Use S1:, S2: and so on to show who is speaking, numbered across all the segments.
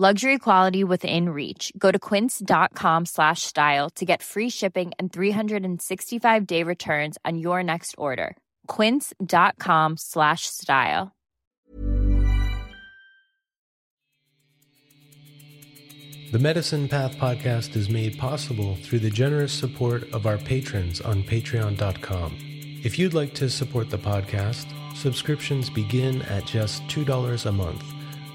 S1: Luxury quality within reach. Go to quince.com slash style to get free shipping and 365 day returns on your next order. Quince.com slash style.
S2: The Medicine Path podcast is made possible through the generous support of our patrons on patreon.com. If you'd like to support the podcast, subscriptions begin at just $2 a month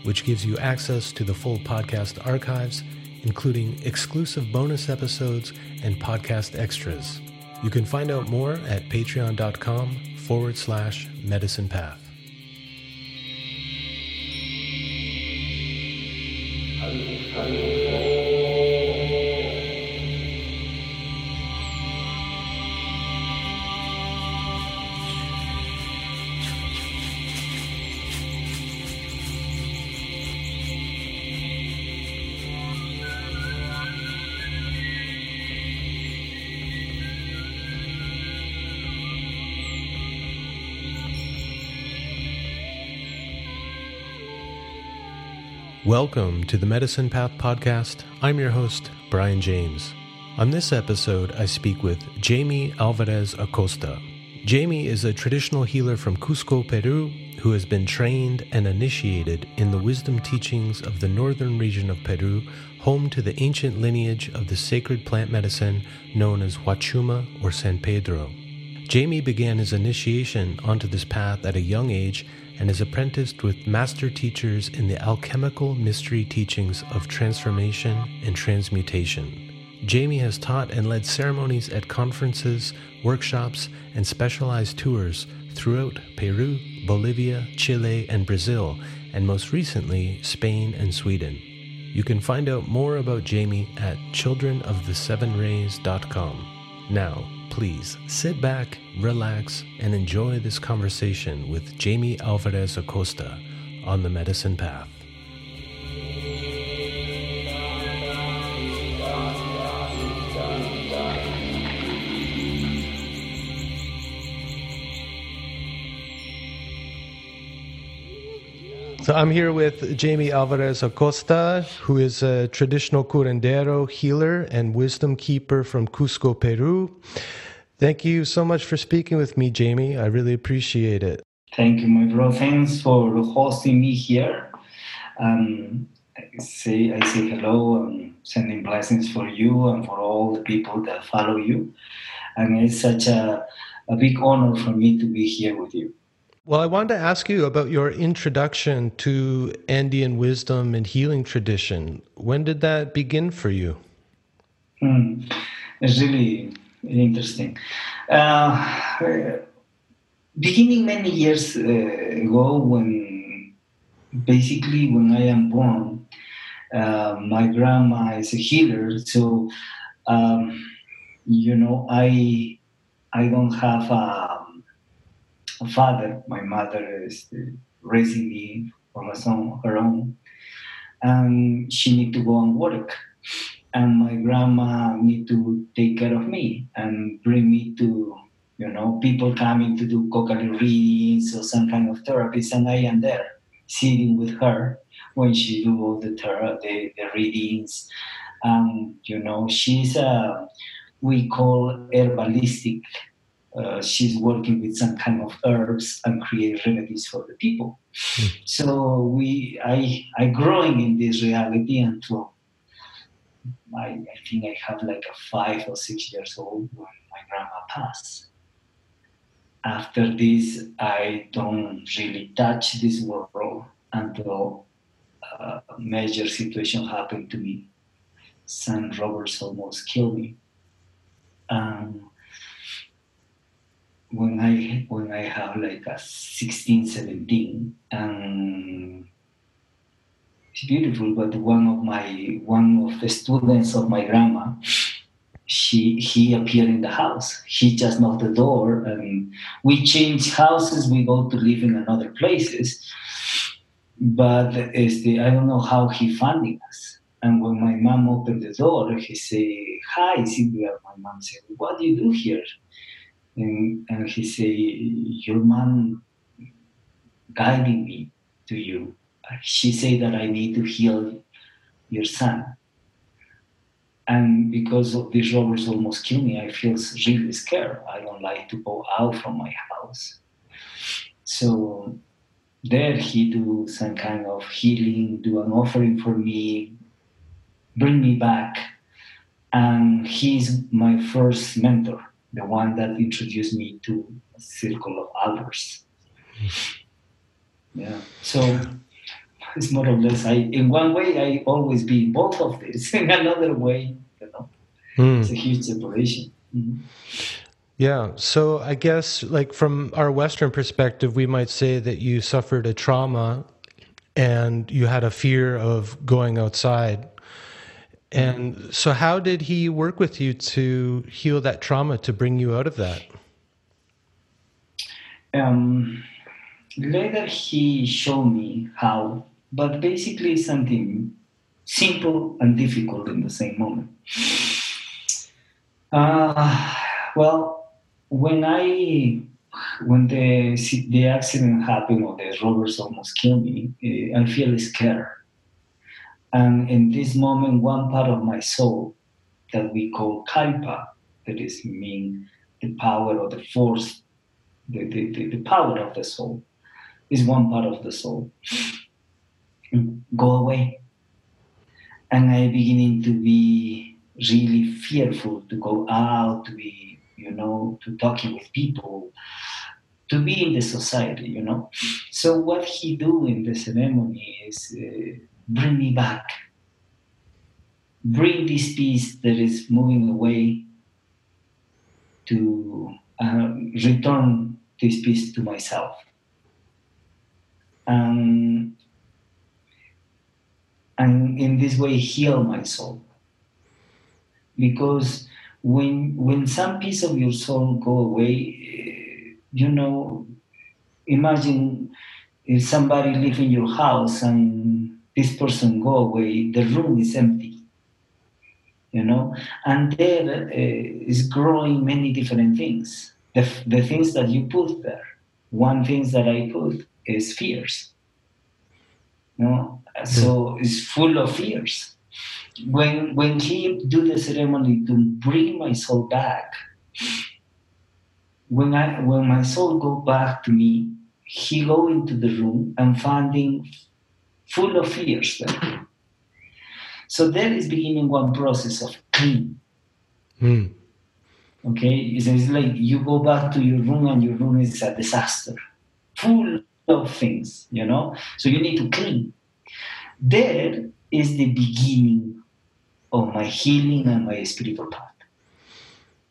S2: which gives you access to the full podcast archives, including exclusive bonus episodes and podcast extras. You can find out more at patreon.com forward slash medicine path. Welcome to the Medicine Path Podcast. I'm your host, Brian James. On this episode, I speak with Jamie Alvarez Acosta. Jamie is a traditional healer from Cusco, Peru, who has been trained and initiated in the wisdom teachings of the northern region of Peru, home to the ancient lineage of the sacred plant medicine known as Huachuma or San Pedro. Jamie began his initiation onto this path at a young age and is apprenticed with master teachers in the alchemical mystery teachings of transformation and transmutation. Jamie has taught and led ceremonies at conferences, workshops, and specialized tours throughout Peru, Bolivia, Chile, and Brazil, and most recently, Spain and Sweden. You can find out more about Jamie at childrenofthesevenrays.com. Now, please sit back, relax, and enjoy this conversation with Jamie Alvarez Acosta on the medicine path. So I'm here with Jamie Alvarez Acosta, who is a traditional curandero healer and wisdom keeper from Cusco, Peru. Thank you so much for speaking with me, Jamie. I really appreciate it.
S3: Thank you, my bro. Thanks for hosting me here. Um, I say I say hello, and sending blessings for you and for all the people that follow you. And it's such a, a big honor for me to be here with you.
S2: Well, I wanted to ask you about your introduction to Andean wisdom and healing tradition. When did that begin for you?
S3: Mm, it's really interesting. Uh, beginning many years uh, ago, when basically when I am born, uh, my grandma is a healer, so um, you know I I don't have a father. My mother is raising me son, her own, and she need to go and work. And my grandma need to take care of me and bring me to, you know, people coming to do coca readings or some kind of therapies, and I am there sitting with her when she do all the tarot, the, the readings. Um, you know, she's a we call herbalistic. Uh, she's working with some kind of herbs and create remedies for the people. Mm. So we, I, I growing in this reality until I, I think I have like a five or six years old when my grandma passed. After this, I don't really touch this world until a major situation happened to me. Some robbers almost killed me. Um, when I when I have like a 16, 17, and it's beautiful. But one of my one of the students of my grandma, she he appeared in the house. He just knocked the door, and we change houses. We go to live in another places. But the I don't know how he finding us. And when my mom opened the door, he say, "Hi, Silvia." My mom said, "What do you do here?" And, and he say, "Your mom guiding me to you." She said that I need to heal your son. And because of these robbers almost kill me, I feel really scared. I don't like to go out from my house. So there he do some kind of healing, do an offering for me, bring me back. And he's my first mentor, the one that introduced me to a circle of others. Yeah. So it's more or less I in one way I always be both of this. In another way, you know. Mm. It's a huge separation. Mm-hmm.
S2: Yeah. So I guess, like from our Western perspective, we might say that you suffered a trauma and you had a fear of going outside. And so, how did he work with you to heal that trauma to bring you out of that?
S3: Um, later, he showed me how, but basically, something simple and difficult in the same moment. Uh, well, when I when the the accident happened or the robbers almost killed me, uh, I feel scared. And in this moment, one part of my soul that we call kallpa, that is mean the power or the force, the, the, the, the power of the soul, is one part of the soul. Go away. And I beginning to be really fearful to go out, to be you know, to talking with people, to be in the society, you know. So what he do in the ceremony is uh, bring me back, bring this piece that is moving away to uh, return this piece to myself. Um, and in this way heal my soul because when when some piece of your soul go away, eh, you know, imagine if somebody in your house and this person go away, the room is empty. You know, and there uh, is growing many different things. The, the things that you put there. One thing that I put is fears. You know, so hmm. it's full of fears when when he do the ceremony to bring my soul back, when I when my soul go back to me, he go into the room and finding full of fears. So there is beginning one process of clean. Mm. Okay, it's, it's like you go back to your room and your room is a disaster, full of things, you know. So you need to clean. There is the beginning of my healing and my spiritual path.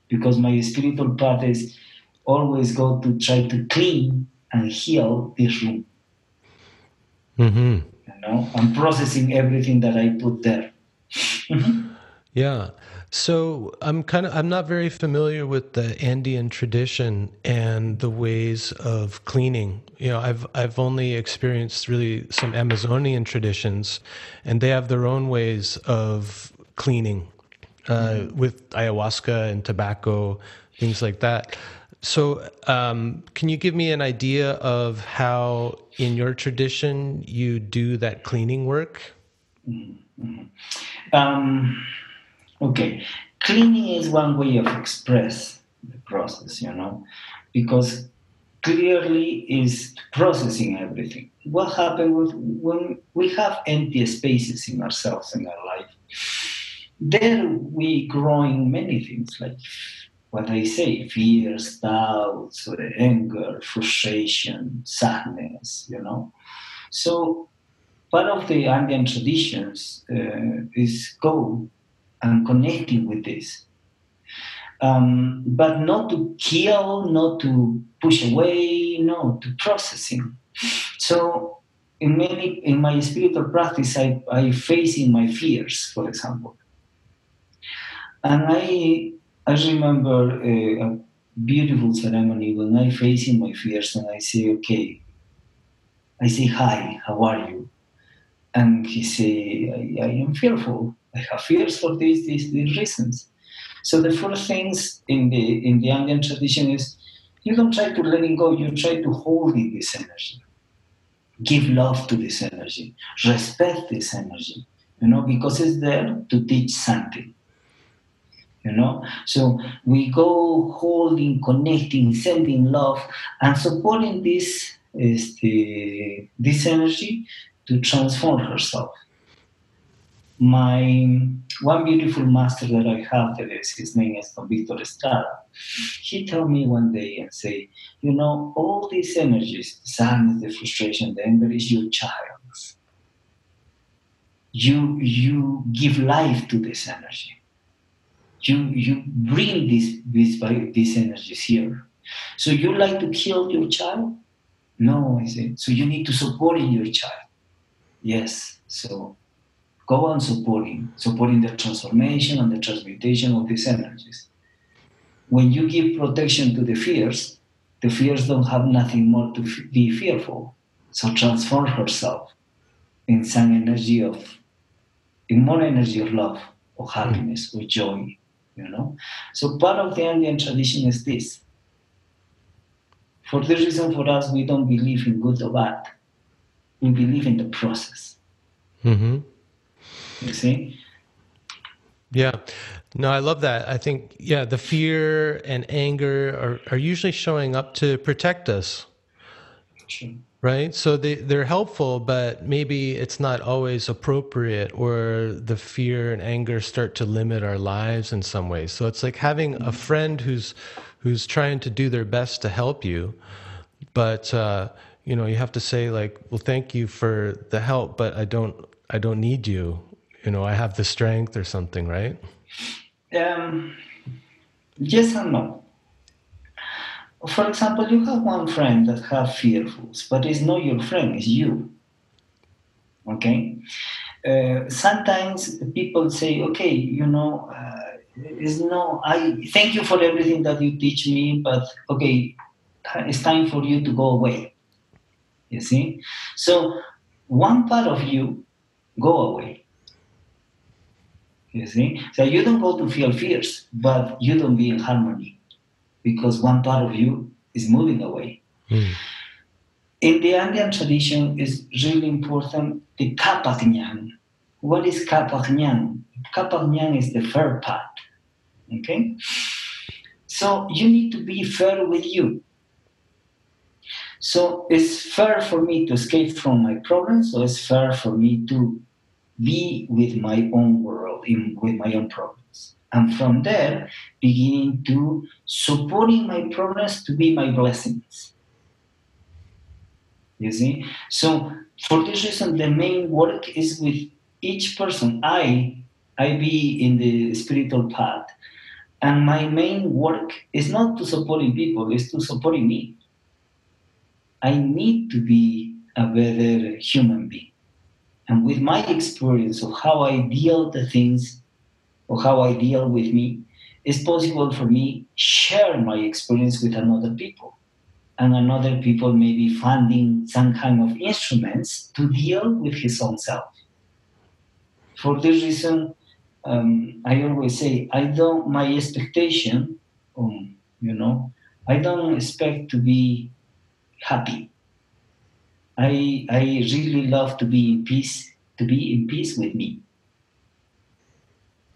S3: Because my spiritual path is always go to try to clean and heal this room. Mm-hmm. Know, I'm processing everything that I put there.
S2: yeah. So I'm kind of I'm not very familiar with the Andean tradition and the ways of cleaning. You know, I've I've only experienced really some Amazonian traditions, and they have their own ways of cleaning uh, mm-hmm. with ayahuasca and tobacco, things like that. So, um, can you give me an idea of how, in your tradition, you do that cleaning work?
S3: Mm-hmm. Um, okay, cleaning is one way of express the process, you know, because clearly is processing everything. What happens when we have empty spaces in ourselves in our life? There we growing many things like what I say, fears, doubts, anger, frustration, sadness, you know. So part of the Andean traditions uh, is go and connecting with this. Um, but not to kill, not to push away, no, to processing. So in many in my spiritual practice, I, I face in my fears, for example. And I I remember a, a beautiful ceremony when I face in my fears and I say, okay, I say, hi, how are you? And he say, I, I am fearful. I have fears for these, these, these reasons. So the first things in the in the Andean tradition is you don't try to let it go, you try to hold in this energy. Give love to this energy, respect this energy, you know, because it's there to teach something you know so we go holding connecting sending love and supporting this is the this energy to transform herself my one beautiful master that I have there is his name is Victor Estrada. He told me one day and say, you know, all these energies, the sadness, the frustration, the anger is your child. You you give life to this energy you you bring this this these energies here. So you like to kill your child? No, I said. So you need to support your child. Yes. So go on supporting, supporting the transformation and the transmutation of these energies. When you give protection to the fears, the fears don't have nothing more to f- be fearful. So transform herself in some energy of, in more energy of love, or happiness, or joy, you know. So part of the Andean tradition is this. For this reason, for us, we don't believe in good or bad. We believe in the process.
S2: Mm-hmm.
S3: You see?
S2: Yeah. No, I love that. I think, yeah, the fear and anger are, are usually showing up to protect us. Sure right? So they, they're helpful, but maybe it's not always appropriate, or the fear and anger start to limit our lives in some ways. So it's like having a mm-hmm. friend who's who's trying to do their best to help you, but uh, you know you have to say like, well, thank you for the help, but I don't I don't need you. You know, I have the strength or something, right?
S3: Um, yes and no for example, you have one friend that have fearfuls, but it's not your friend, it's you. Okay? Uh, sometimes people say, okay, you know, uh, is no, I thank you for everything that you teach me, but okay, it's time for you to go away. You see? So one part of you go away. You see? So you don't go to feel fears, but you don't be in harmony because one part of you is moving away. Mm. In the Andean tradition, is really important the kapagnan. What is kapagnan? Kapagnan is the fair part. Okay? So you need to be fair with you. So it's fair for me to escape from my problems, so it's fair for me to be with my own world, in, with my own problems and from there beginning to supporting my progress to be my blessings. You see? So for this reason the main work is with each person. I i be in the spiritual path. And my main work is not to supporting people it's to supporting me. I need to be a better human being. And with my experience of how i deal the things or how I deal with me, it's possible for me share my experience with another people. And another people may be finding some kind of instruments to deal with his own self. For this reason, um, I always say I don't my expectation, um, you know, I don't expect to be happy. I I really love to be in peace, to be in peace with me.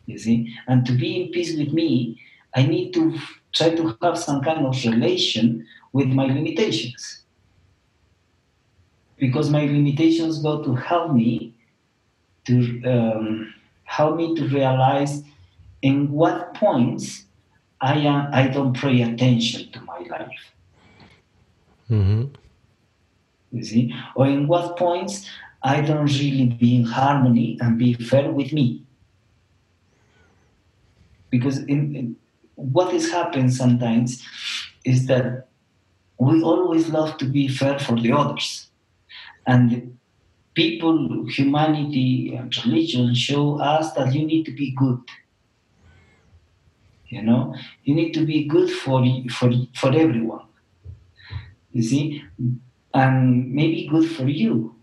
S3: You see, and to be in peace with me, I need to try to have some kind of relation with my limitations. Because my limitations go to help me to um, help me to realize in what points I am I don't pay attention to my life.
S2: Mm-hmm.
S3: You see, or in what points I don't really be in harmony and be fair with me. Because in, in what is happening sometimes is that we always love to be fair for the others. And people, humanity, and religion show us that you need to be good. You know, you need to be good for for for everyone. You see, and maybe good for you,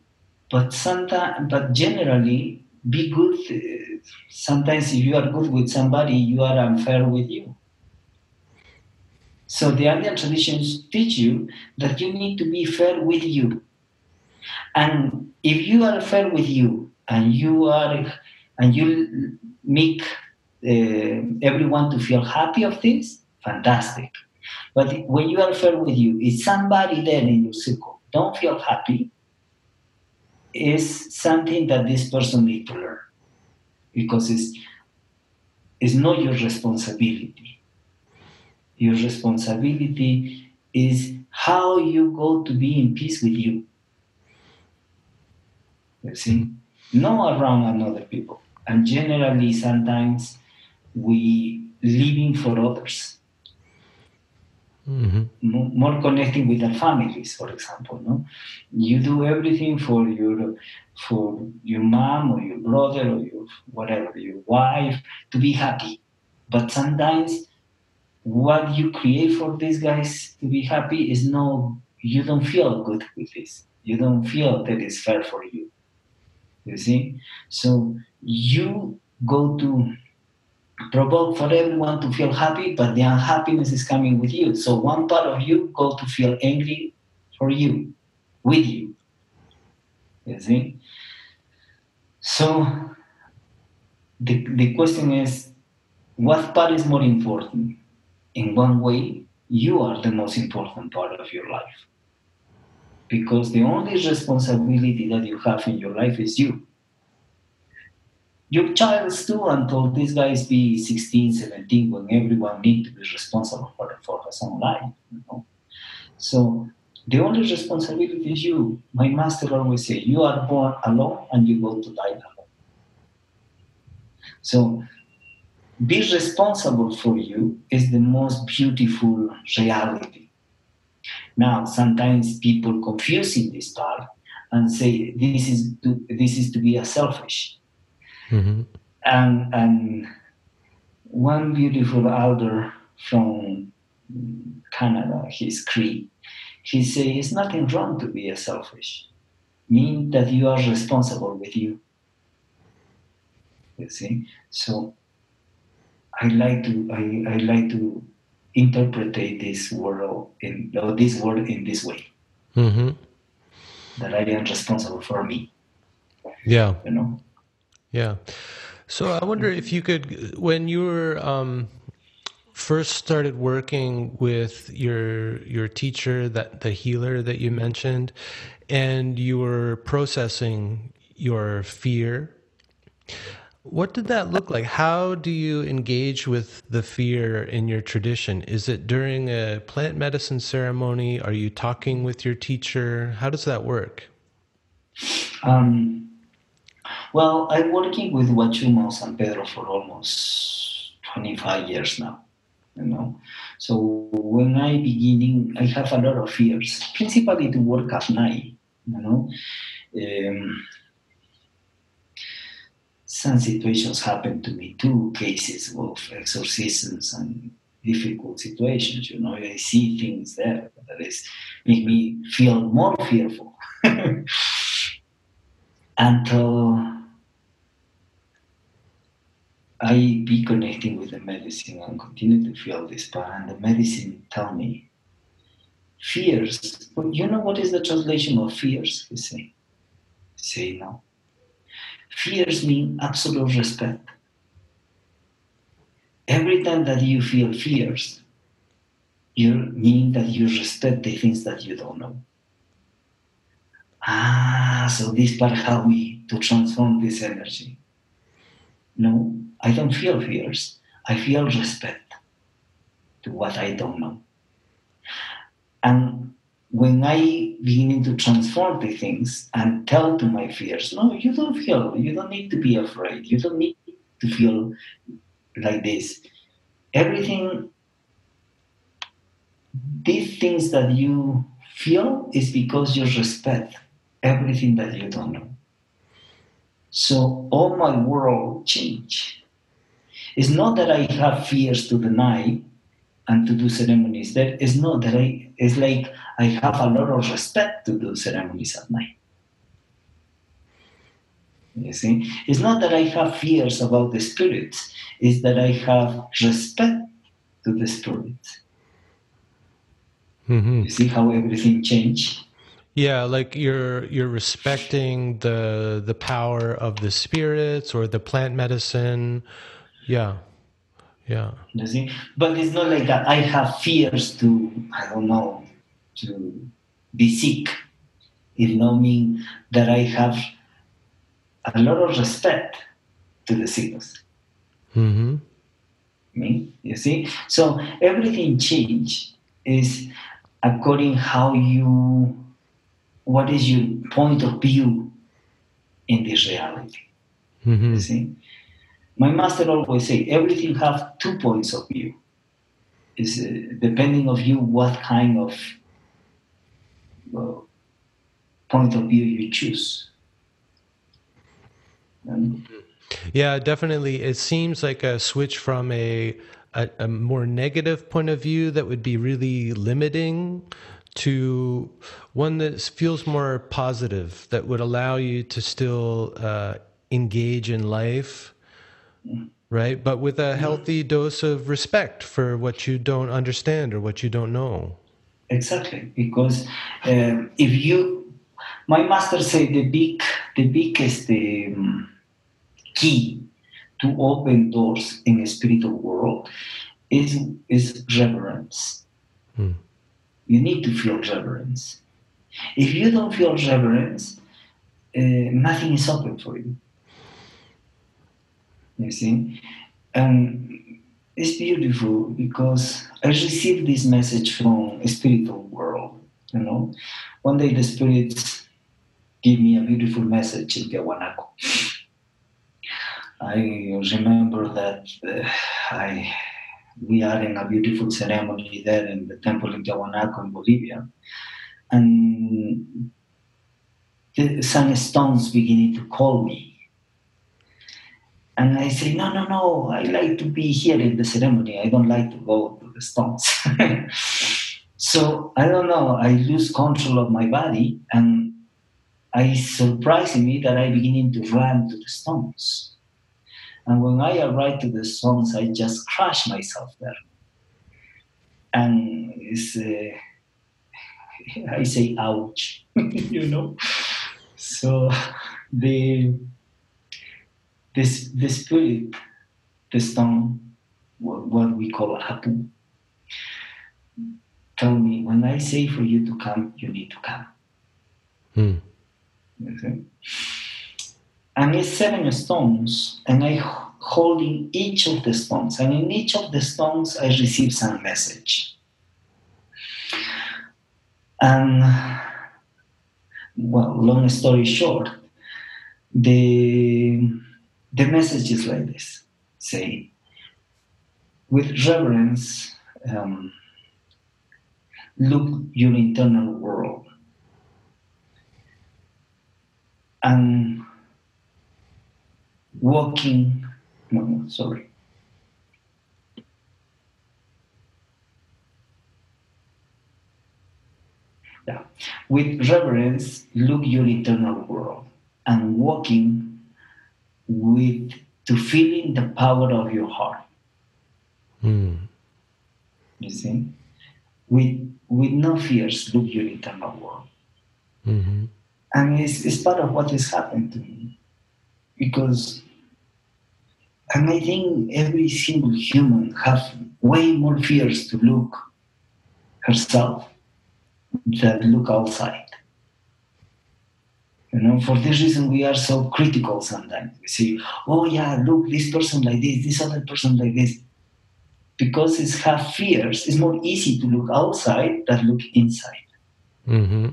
S3: but sometimes, but generally, be good. Sometimes, if you are good with somebody, you are unfair with you. So the Andean traditions teach you that you need to be fair with you. And if you are fair with you and you are and you make uh, everyone to feel happy of this, fantastic. But when you are fair with you, if somebody there in your circle don't feel happy, is something that this person need to learn because it's, it's not your responsibility your responsibility is how you go to be in peace with you. You see, not around other people. And generally, sometimes we living for others.
S2: Mm-hmm.
S3: More connecting with our families, for example. No, you do everything for your for your mom or your brother or your whatever your wife to be happy, but sometimes what you create for these guys to be happy is no you don't feel good with this you don't feel that it's fair for you you see so you go to provoke for everyone to feel happy but the unhappiness is coming with you so one part of you go to feel angry for you with you you see so the, the question is what part is more important in one way, you are the most important part of your life. Because the only responsibility that you have in your life is you. Your child's too until these guys be 16, 17, when everyone needs to be responsible for, for his own life. You know? So the only responsibility is you. My master always say, you are born alone and you go to die alone. So be responsible for you is the most beautiful reality. Now, sometimes people confusing this part and say this is to, this is to be a selfish.
S2: Mm-hmm.
S3: And, and one beautiful elder from Canada, his Cree, he says it's nothing wrong to be a selfish. Mean that you are responsible with you. You see? So I like to I, I like to interpret this world in or this word in this way.
S2: Mm-hmm.
S3: That I am responsible for me.
S2: Yeah.
S3: You know.
S2: Yeah. So I wonder if you could, when you were um, first started working with your your teacher, that the healer that you mentioned, and you were processing your fear. What did that look like? How do you engage with the fear in your tradition? Is it during a plant medicine ceremony? Are you talking with your teacher? How does that work?
S3: Um, well, I'm working with Huachuma San Pedro for almost 25 years now. You know, so when I beginning, I have a lot of fears, principally to work at night. You know. Um, some situations happen to me too, cases of exorcisms and difficult situations. You know, I see things there that is make me feel more fearful. Until I be connecting with the medicine and continue to feel this part, and the medicine tell me fears. You know what is the translation of fears? You say, say no. Fears mean absolute respect. Every time that you feel fears, you mean that you respect the things that you don't know. Ah, so this part how we to transform this energy. No, I don't feel fears. I feel respect to what I don't know. And when I begin to transform the things and tell to my fears, no, you don't feel, you don't need to be afraid. You don't need to feel like this. Everything, these things that you feel is because you respect everything that you don't know. So all my world change. It's not that I have fears to deny and to do ceremonies there. It's not that I, it's like I have a lot of respect to do ceremonies at night. You see, it's not that I have fears about the spirits, it's that I have respect to the spirits. Mm-hmm. You see how everything changed?
S2: Yeah, like you're you're respecting the the power of the spirits or the plant medicine. Yeah. Yeah.
S3: You see? But it's not like that I have fears to I don't know to be sick. It not mean that I have a lot of respect to the sickness. Mm-hmm. Me, you see? So everything change is according how you what is your point of view in this reality. Mm-hmm. See? My master always say everything have two points of view. Is uh, depending of you what kind of uh, point of view you choose.
S2: Yeah, definitely. It seems like a switch from a, a, a more negative point of view that would be really limiting to one that feels more positive, that would allow you to still uh, engage in life, right? But with a healthy dose of respect for what you don't understand or what you don't know.
S3: Exactly, because um, if you, my master said the big, the biggest um, key to open doors in the spiritual world is is reverence. Hmm you need to feel reverence. If you don't feel reverence, uh, nothing is open for you. You see? And it's beautiful because I received this message from a spiritual world. You know, one day the spirits give me a beautiful message in Tiahuanaco. I remember that uh, I we are in a beautiful ceremony there in the temple in Tiahuanaco in Bolivia. And the, some stones beginning to call me. And I say, no, no, no, I like to be here in the ceremony. I don't like to go to the stones. so I don't know, I lose control of my body and I surprise me that I beginning to run to the stones. And when I arrive to the songs, I just crush myself there. And it's, uh, I say, ouch, you know. So the this the spirit, the stone, what, what we call hapu, tell me when I say for you to come, you need to come. Hmm. Okay and it's seven stones, and I holding each of the stones, and in each of the stones I receive some message. And well, long story short, the the message is like this: say, with reverence, um, look your internal world, and walking, no, no, sorry. Yeah. With reverence, look your eternal world and walking with to feeling the power of your heart. Mm. You see? with with no fears look your internal world.
S2: Mm-hmm.
S3: And it's, it's part of what has happened to me. Because and I think every single human has way more fears to look herself than look outside. You know, for this reason we are so critical sometimes. We say, oh yeah, look, this person like this, this other person like this. Because it's have fears, it's more easy to look outside than look inside.
S2: Mm-hmm.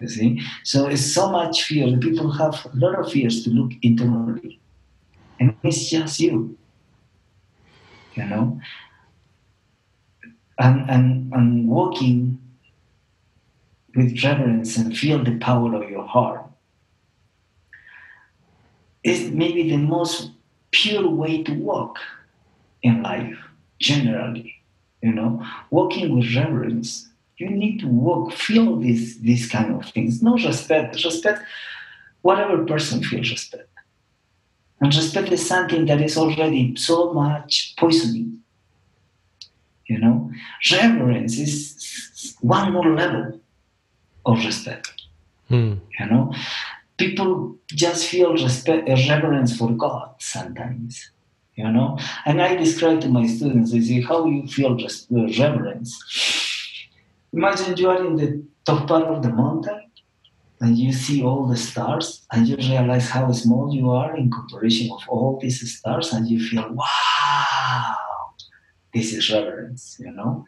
S3: You see? So it's so much fear. The people have a lot of fears to look internally. And it's just you. You know? And and and walking with reverence and feel the power of your heart is maybe the most pure way to walk in life, generally. You know, walking with reverence. You need to walk, feel these these kind of things. No respect, respect. Whatever person feels respect, and respect is something that is already so much poisoning. You know, reverence is one more level of respect.
S2: Mm.
S3: You know, people just feel respect, reverence for God sometimes. You know, and I describe to my students, I say, how you feel res- reverence. Imagine you are in the top part of the mountain and you see all the stars and you realize how small you are in comparison of all these stars and you feel, wow, this is reverence, you know.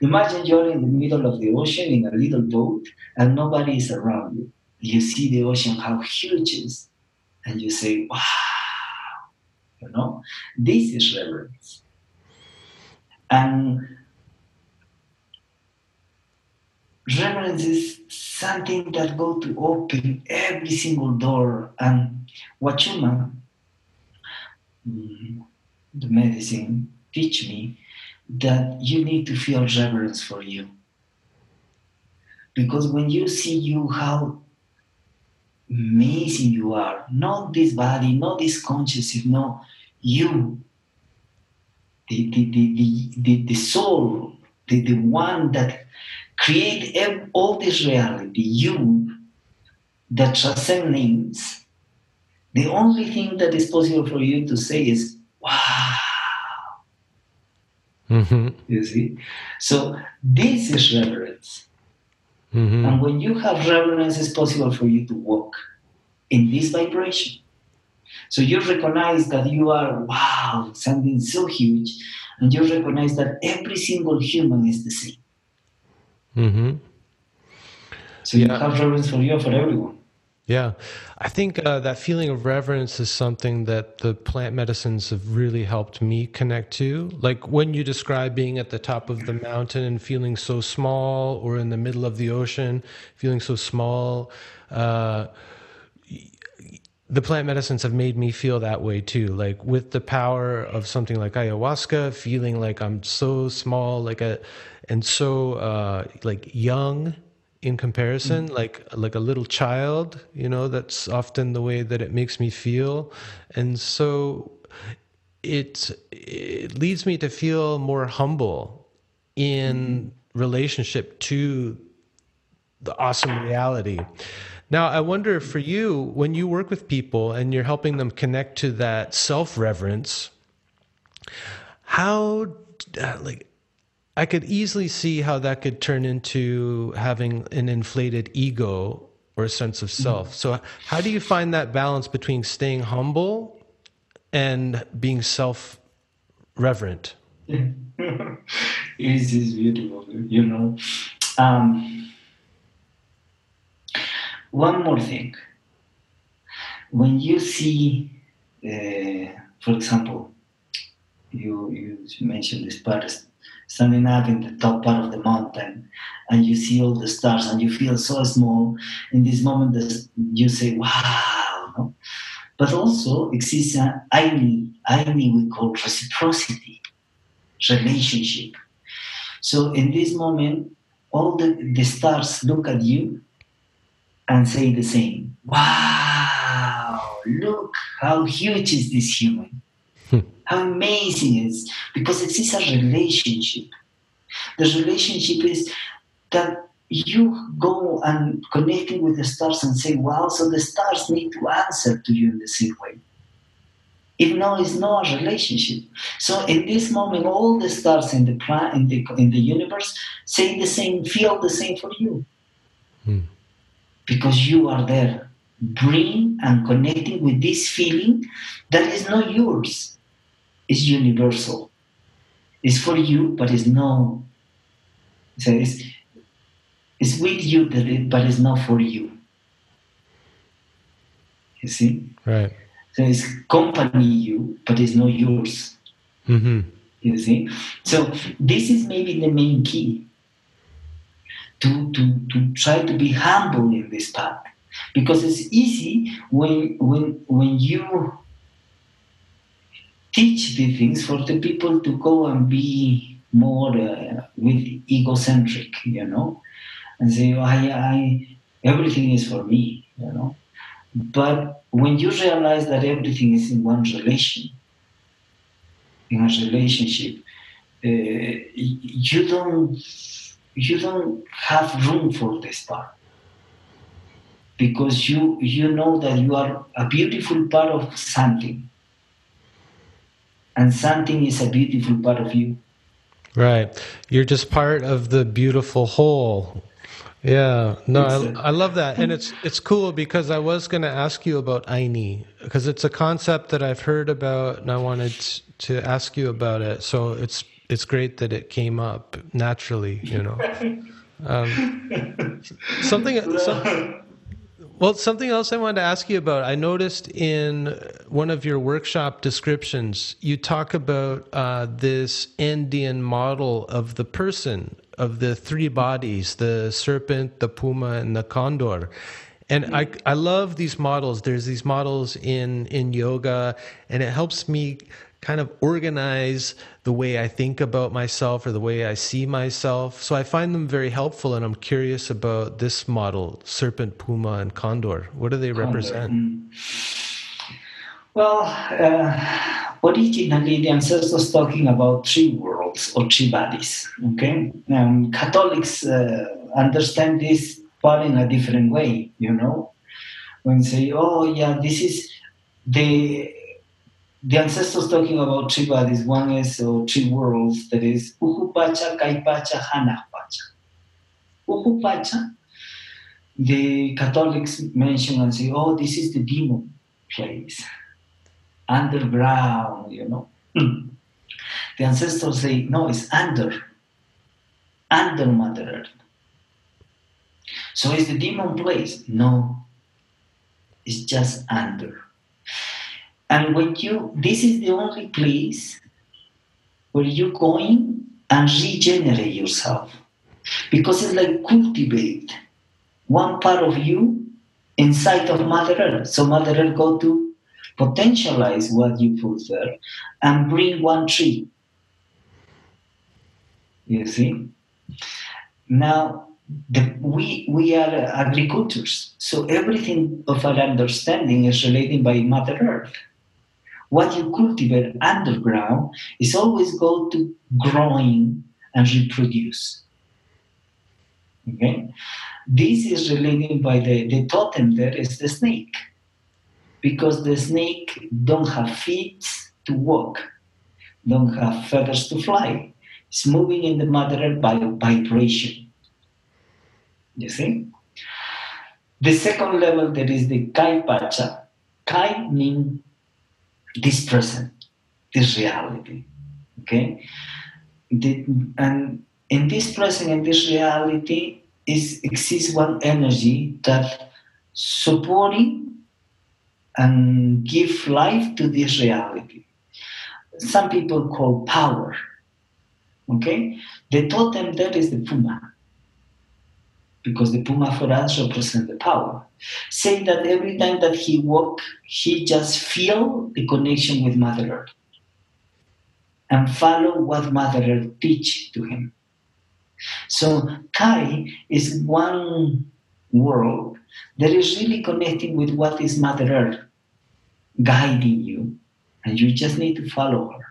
S3: Imagine you're in the middle of the ocean in a little boat and nobody is around you. You see the ocean, how huge it is, and you say, wow, you know, this is reverence. And reverence is something that go to open every single door. And Wachuma, mm, the medicine, teach me that you need to feel reverence for you. Because when you see you how amazing you are, not this body, not this consciousness, no, you, the, the, the, the, the, the soul, the, the one that create all this reality, you that transcend names, the only thing that is possible for you to say is, wow.
S2: Mm-hmm.
S3: You see? So this is reverence.
S2: Mm-hmm.
S3: And when you have reverence, it's possible for you to walk in this vibration. So you recognize that you are, wow, something so huge, and you recognize that every single human is the same.
S2: Mm-hmm.
S3: So you
S2: Yeah.
S3: have reverence for you and for everyone.
S2: Yeah, I think uh, that feeling of reverence is something that the plant medicines have really helped me connect to. Like when you describe being at the top of the mountain and feeling so small, or in the middle of the ocean, feeling so small. Uh, the plant medicines have made me feel that way too. Like with the power of something like ayahuasca, feeling like I'm so small, like a, and so uh, like young in comparison, mm-hmm. like like a little child. You know, that's often the way that it makes me feel, and so it it leads me to feel more humble in mm-hmm. relationship to the awesome reality. Now, I wonder for you, when you work with people and you're helping them connect to that self reverence, how, uh, like, I could easily see how that could turn into having an inflated ego or a sense of self. So, how do you find that balance between staying humble and being self reverent?
S3: it is is beautiful, you know. Um, one more thing. When you see, uh, for example, you, you mentioned this part, standing up in the top part of the mountain, and you see all the stars, and you feel so small. In this moment, you say, "Wow!" no? But also exists an irony, irony we call reciprocity relationship. So in this moment, all the, the stars look at you and say the same. Wow, look how huge is this human.
S2: Hmm.
S3: How amazing it is because it is a relationship. The relationship is that you go and connecting with the stars and say, wow, so the stars need to answer to you in the same way. If no, it's not a relationship. So in this moment, all the stars in the plan in the in the universe say the same, feel the same for you. Hmm. Because you are there, bring and connecting with this feeling that is not yours. It's universal. It's for you, but it's not So it's, it's with you, but it's not for you. You see?
S2: Right.
S3: So it's company you, but it's not yours. Mm-hmm. You see? So this is maybe the main key to, to, to try to be humble in this path. Because it's easy when when when you teach the things for the people to go and be more uh, with egocentric, you know, and say, oh, I, I, everything is for me, you know. But when you realize that everything is in one relation, in a relationship, uh, you don't you don't have room for this part because you you know that you are a beautiful part of something. And something is a beautiful part of you.
S2: Right. You're just part of the beautiful whole. Yeah, no, I, I, love that, and it's it's cool because I was going to ask you about Ayni because it's a concept that I've heard about, and I wanted to ask you about it. So it's it's great that it came up naturally, you know. Um, something, some, well, something else I wanted to ask you about. I noticed in one of your workshop descriptions, you talk about uh, this Indian model of the person of the three bodies the serpent, the puma, and the condor. And I, I love these models. There's these models in, in yoga, and it helps me kind of organize the way I think about myself or the way I see myself. So I find them very helpful, and I'm curious about this model serpent, puma, and condor. What do they represent? Mm.
S3: Well, uh, originally the ancestors talking about three worlds or three bodies. Okay, um, Catholics uh, understand this part in a different way. You know, when say, "Oh, yeah, this is the." The ancestors talking about three bodies. One is or three worlds. That is Uhupacha, Kaipacha, Hanahpacha. Uhupacha, the Catholics mention and say, "Oh, this is the demon place." underground, you know. Hmm. The ancestors say, no, it's under, under Mother Earth. So is the demon place? No, it's just under. And when you, this is the only place where you go in and regenerate yourself. Because it's like cultivate one part of you inside of Mother Earth. So Mother Earth go to potentialize what you put there and bring one tree. You see? Now, the, we, we are agricultors, so everything of our understanding is related by Mother Earth. What you cultivate underground is always go to growing and reproduce. Okay? This is related by the, the totem there is the snake because the snake don't have feet to walk, don't have feathers to fly. It's moving in the matter by vibration. You see? The second level there is the Kai Pacha. Kai means this present, this reality. Okay? The, and in this present and this reality is exists one energy that supporting and give life to this reality. Some people call power. Okay? The totem there is the puma. Because the puma for us represents the power. Saying that every time that he walk, he just feel the connection with Mother Earth and follow what Mother Earth teach to him. So Kai is one world that is really connecting with what is Mother Earth guiding you, and you just need to follow her.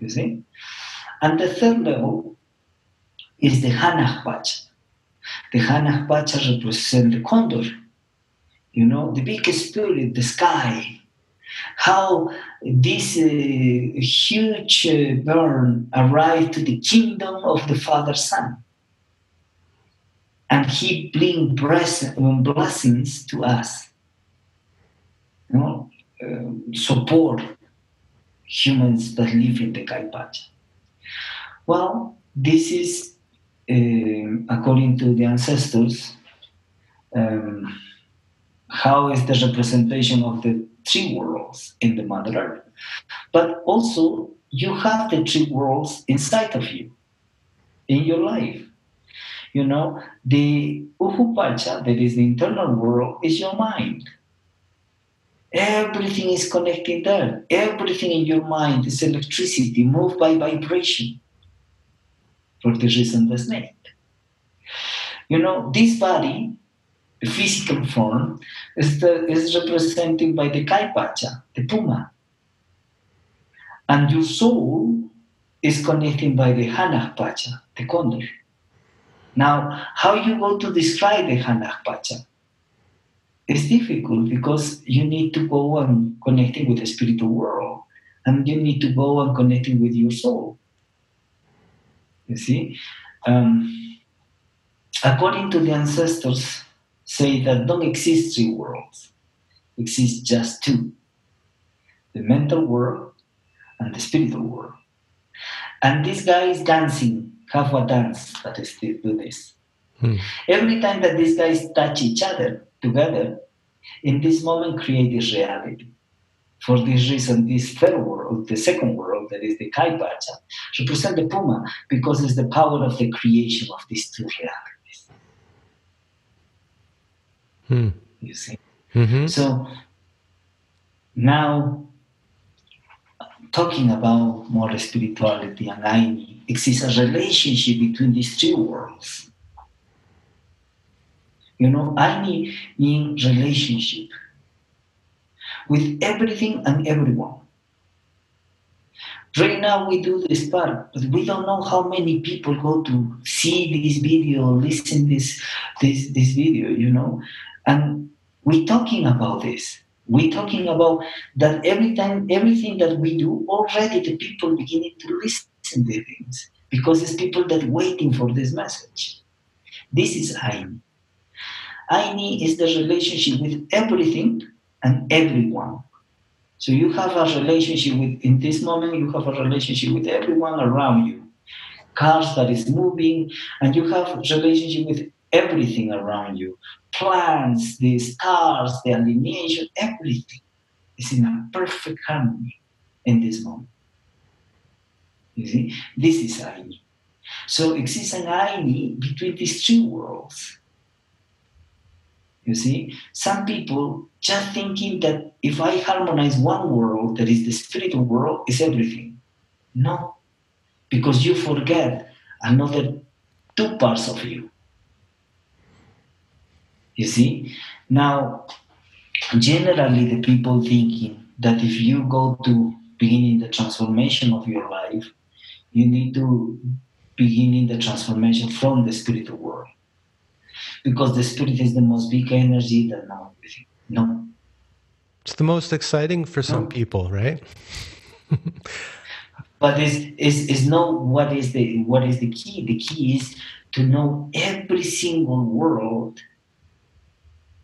S3: You see? And the third level is the Hanach Pacha. The Hanach Pacha represents the condor, you know, the big spirit, the sky. How this uh, huge uh, bird arrived to the kingdom of the Father Son. And he brings blessings to us. You know, uh, support humans that live in the Kaipacha. Well, this is, according to the ancestors, um, how is the representation of the three worlds in the Mother Earth. But also, you have the three worlds inside of you, in your life. You know, the Uhupacha, that is the internal world, is your mind. Everything is connected there. Everything in your mind is electricity moved by vibration. For the reason the snake. You know, this body, the physical form, is, the, is represented by the Kaipacha, the puma. And your soul is connected by the Hanach Pacha, the condor. Now, how you go to describe the Hanach Pacha? It's difficult because you need to go and connecting with the spiritual world, and you need to go and connecting with your soul. You see, um, according to the ancestors, say that don't exist three worlds, exist just two: the mental world and the spiritual world. And this guy is dancing, have a dance that is still do this. Hmm. Every time that these guys touch each other, together, in this moment create this reality. For this reason, this third world, the second world, that is the Kaipacha, represent the Puma because it's the power of the creation of these two realities. Hmm. You see? Mm-hmm. So now, talking about more spirituality and Ayni, exists a relationship between these three worlds you know, I need in relationship with everything and everyone. Right now we do this part, but we don't know how many people go to see this video, listen this this this video, you know. And we're talking about this. We're talking about that every time, everything that we do, already the people beginning to listen to things because it's people that waiting for this message. This is Ayni. Ayni is the relationship with everything and everyone. So you have a relationship with, in this moment, you have a relationship with everyone around you. Cars that is moving, and you have relationship with everything around you. Plants, the stars, the alienation, everything is in a perfect harmony in this moment. You see, this is Ayni. So exists an Ayni between these two worlds. You see, some people just thinking that if I harmonize one world, that is the spiritual world, is everything. No, because you forget another two parts of you. You see, now generally the people thinking that if you go to beginning the transformation of your life, you need to beginning the transformation from the spiritual world because the spirit is the most big energy that now everything. No.
S2: It's the most exciting for some no. people, right?
S3: but is is is know what is the what is the key? The key is to know every single world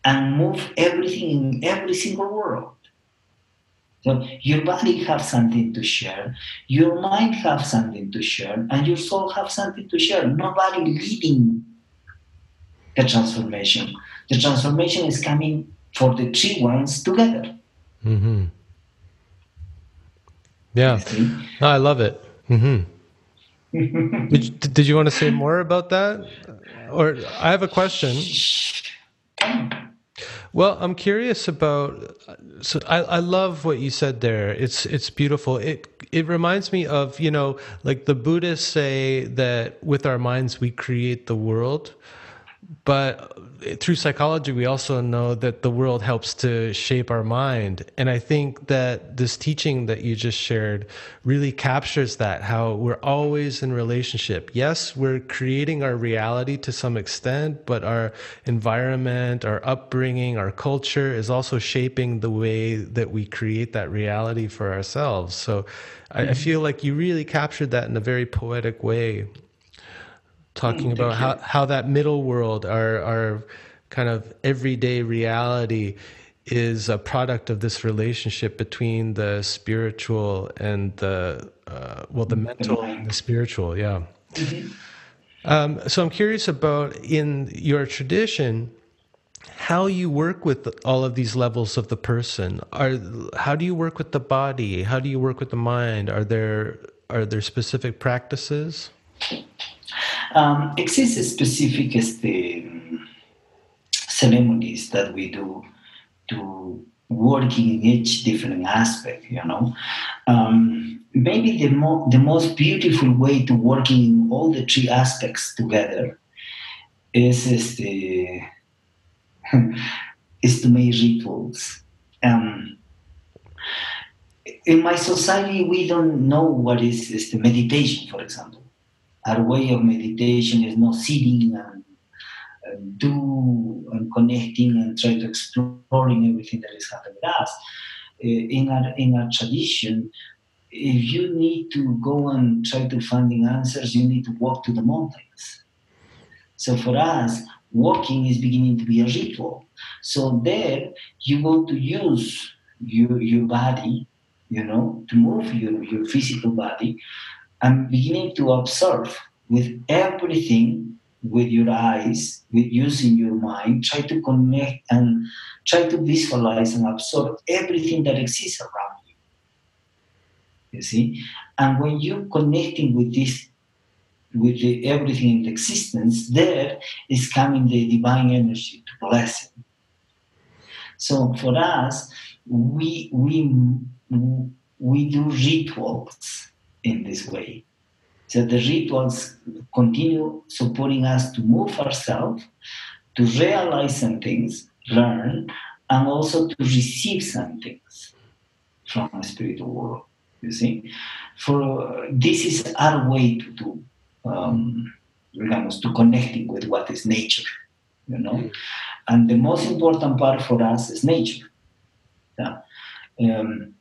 S3: and move everything in every single world. So your body have something to share, your mind have something to share, and your soul have something to share. Nobody leading the transformation. The transformation is coming for the three ones together. Mm-hmm.
S2: Yeah, no, I love it. Mm-hmm. did, did you want to say more about that? Or I have a question. Well, I'm curious about. So I, I love what you said there. It's it's beautiful. It it reminds me of you know like the Buddhists say that with our minds we create the world, but eh, through psychology, we also know that the world helps to shape our mind. And I think that this teaching that you just shared really captures that how we're always in relationship. Yes, we're creating our reality to some extent, but our environment, our upbringing, our culture is also shaping the way that we create that reality for ourselves. So I, I mm-hmm. feel like you really captured that in a very poetic way talking mm, about how, how that middle world, our, our kind of everyday reality, is a product of this relationship between the spiritual and the uh, well, the mental and the spiritual. Yeah. Mm-hmm. Um, so I'm curious about in your tradition how you work with all of these levels of the person. Are how do you work with the body? How do you work with the mind? Are there are there specific practices?
S3: Um, exist specific este, ceremonies that we do to working in each different aspect, you know. Um, maybe the, mo- the most beautiful way to working in all the three aspects together is the is to make rituals. Um, in my society, we don't know what is, is the meditation, for example our way of meditation is not sitting and, do and connecting and try to exploring everything that is happening with us. Uh, in our in our tradition, if you need to go and try to finding answers, you need to walk to the mountains. So for us, walking is beginning to be a ritual. So there, you want to use your your body, you know, to move your, your physical body, and beginning to observe with everything with your eyes, with using your mind, try to connect and try to visualize and absorb everything that exists around you. You see? And when you're connecting with this, with the, everything in existence, there is coming the divine energy to bless it. So for us, we we we do rituals in this way. So the rituals continue supporting us to move ourselves, to realize some things, learn, and also to receive some things from the spiritual world. You see, for this is our way to do, um, to connecting with what is nature. You know, mm. and the most important part for us is nature. Yeah. Um,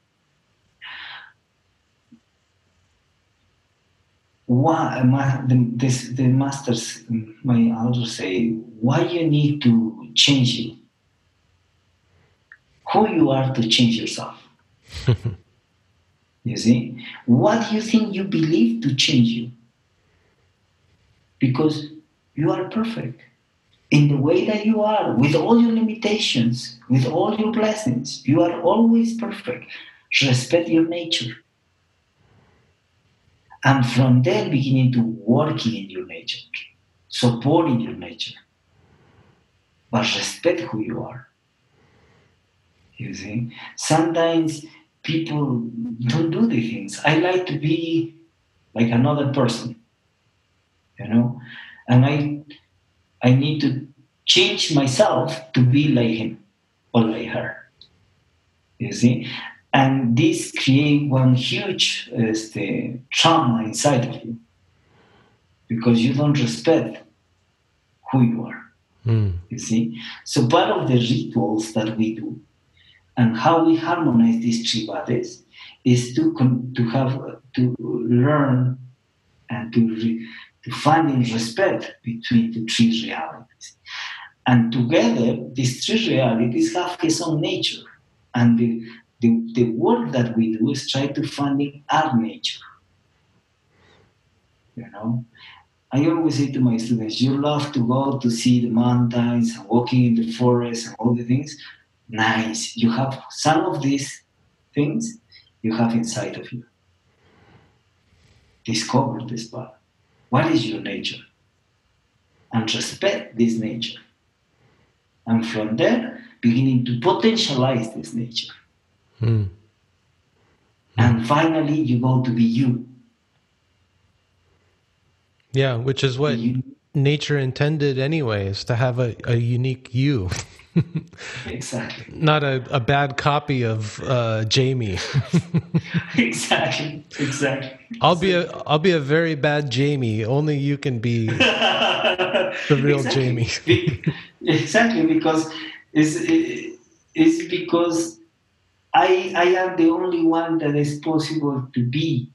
S3: why my, the, this, the masters my elders say why you need to change you who you are to change yourself? You see? What do you think you believe to change you? Because you are perfect. In the way that you are with all your limitations with all your blessings you are always perfect. Respect your nature and from there, beginning to working in your nature, supporting your nature, but respect who you are. You see, sometimes people don't do the things. I like to be like another person, you know, and I I need to change myself to be like him or like her. You see, and this creates one huge este, trauma inside of you because you don't respect who you are. Mm. You see? So part of the rituals that we do and how we harmonize these three bodies is to con- to have to learn and to re, to find respect between the three realities. And together, these three realities have his own nature. And the, the, the work that we do is try to find our nature. You know, I always say to my students, you love to go to see the mountains and walking in the forest and all the things. Nice. You have some of these things you have inside of you. Discover this part. What is your nature? And respect this nature. And from there, beginning to potentialize this nature. Mm. And finally, you go to be you.
S2: Yeah, which is what you, nature intended, anyways, to have a, a unique you.
S3: exactly.
S2: Not a, a bad copy of uh, Jamie.
S3: exactly. Exactly.
S2: I'll be a I'll be a very bad Jamie. Only you can be the real
S3: exactly.
S2: Jamie.
S3: exactly because it's, it's because I I am the only one that is possible to be.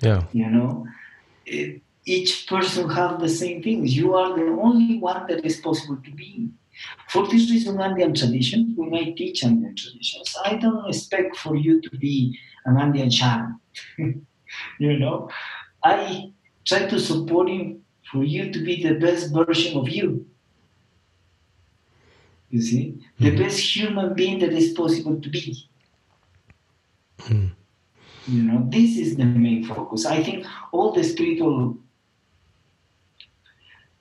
S2: Yeah.
S3: You know, it, each person have the same things. You are the only one that is possible to be. For this reason, Andean traditions, when I teach Andean traditions, I don't expect for you to be an Andean shaman. you know, I try to support you for you to be the best version of you. You see, mm-hmm. the best human being that is possible to be. Mm-hmm. You know, this is the main focus. I think all the spiritual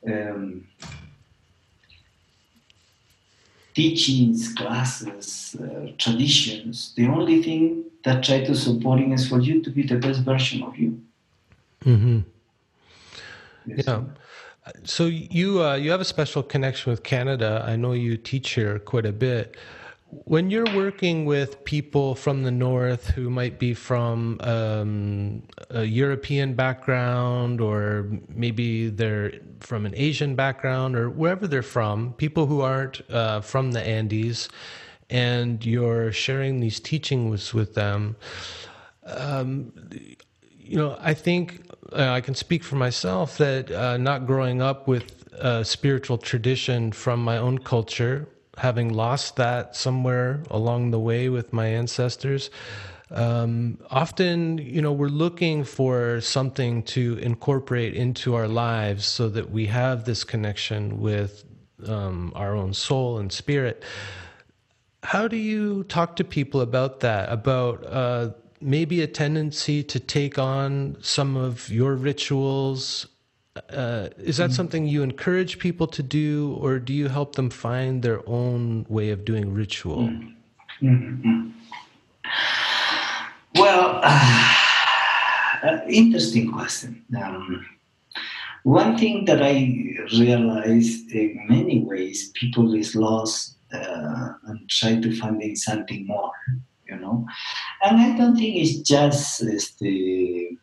S3: um, teachings, classes, uh, traditions. The only thing that try to supporting is for you to be the best version of you.
S2: Mm-hmm. Yes. Yeah. So you uh, you have a special connection with Canada. I know you teach here quite a bit. When you're working with people from the north who might be from um, a European background, or maybe they're from an Asian background, or wherever they're from, people who aren't uh, from the Andes, and you're sharing these teachings with them, um, you know, I think uh, I can speak for myself that uh, not growing up with a spiritual tradition from my own culture having lost that somewhere along the way with my ancestors. Um, often, you know, we're looking for something to incorporate into our lives so that we have this connection with um, our own soul and spirit. How do you talk to people about that? About uh, maybe a tendency to take on some of your rituals uh, is that mm-hmm. something you encourage people to do, or do you help them find their own way of doing ritual? Mm-hmm.
S3: mm-hmm. Well, uh, interesting question. Um, one thing that I realized in many ways, people is lost uh, and try to find something more, you know. And I don't think it's just the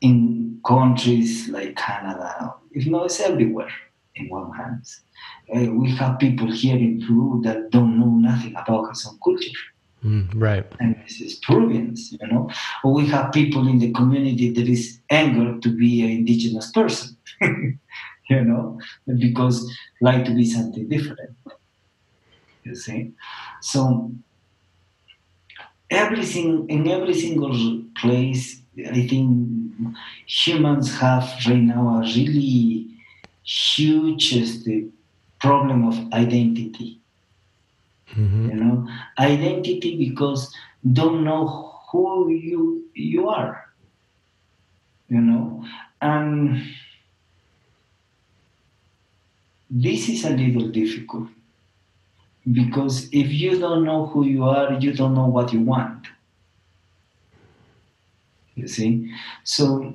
S3: in countries like Canada, if not, it's everywhere in one hand. Uh, we have people here in Peru that don't know nothing about his own culture.
S2: Mm, right.
S3: And this is Peruvians, you know. Or we have people in the community that is anger to be an indigenous person, you know, because like to be something different. You see? So everything in every single place I think humans have right now a really huge problem of identity. Mm-hmm. You know, identity because don't know who you you are. You know, and this is a little difficult because if you don't know who you are, you don't know what you want. You see? So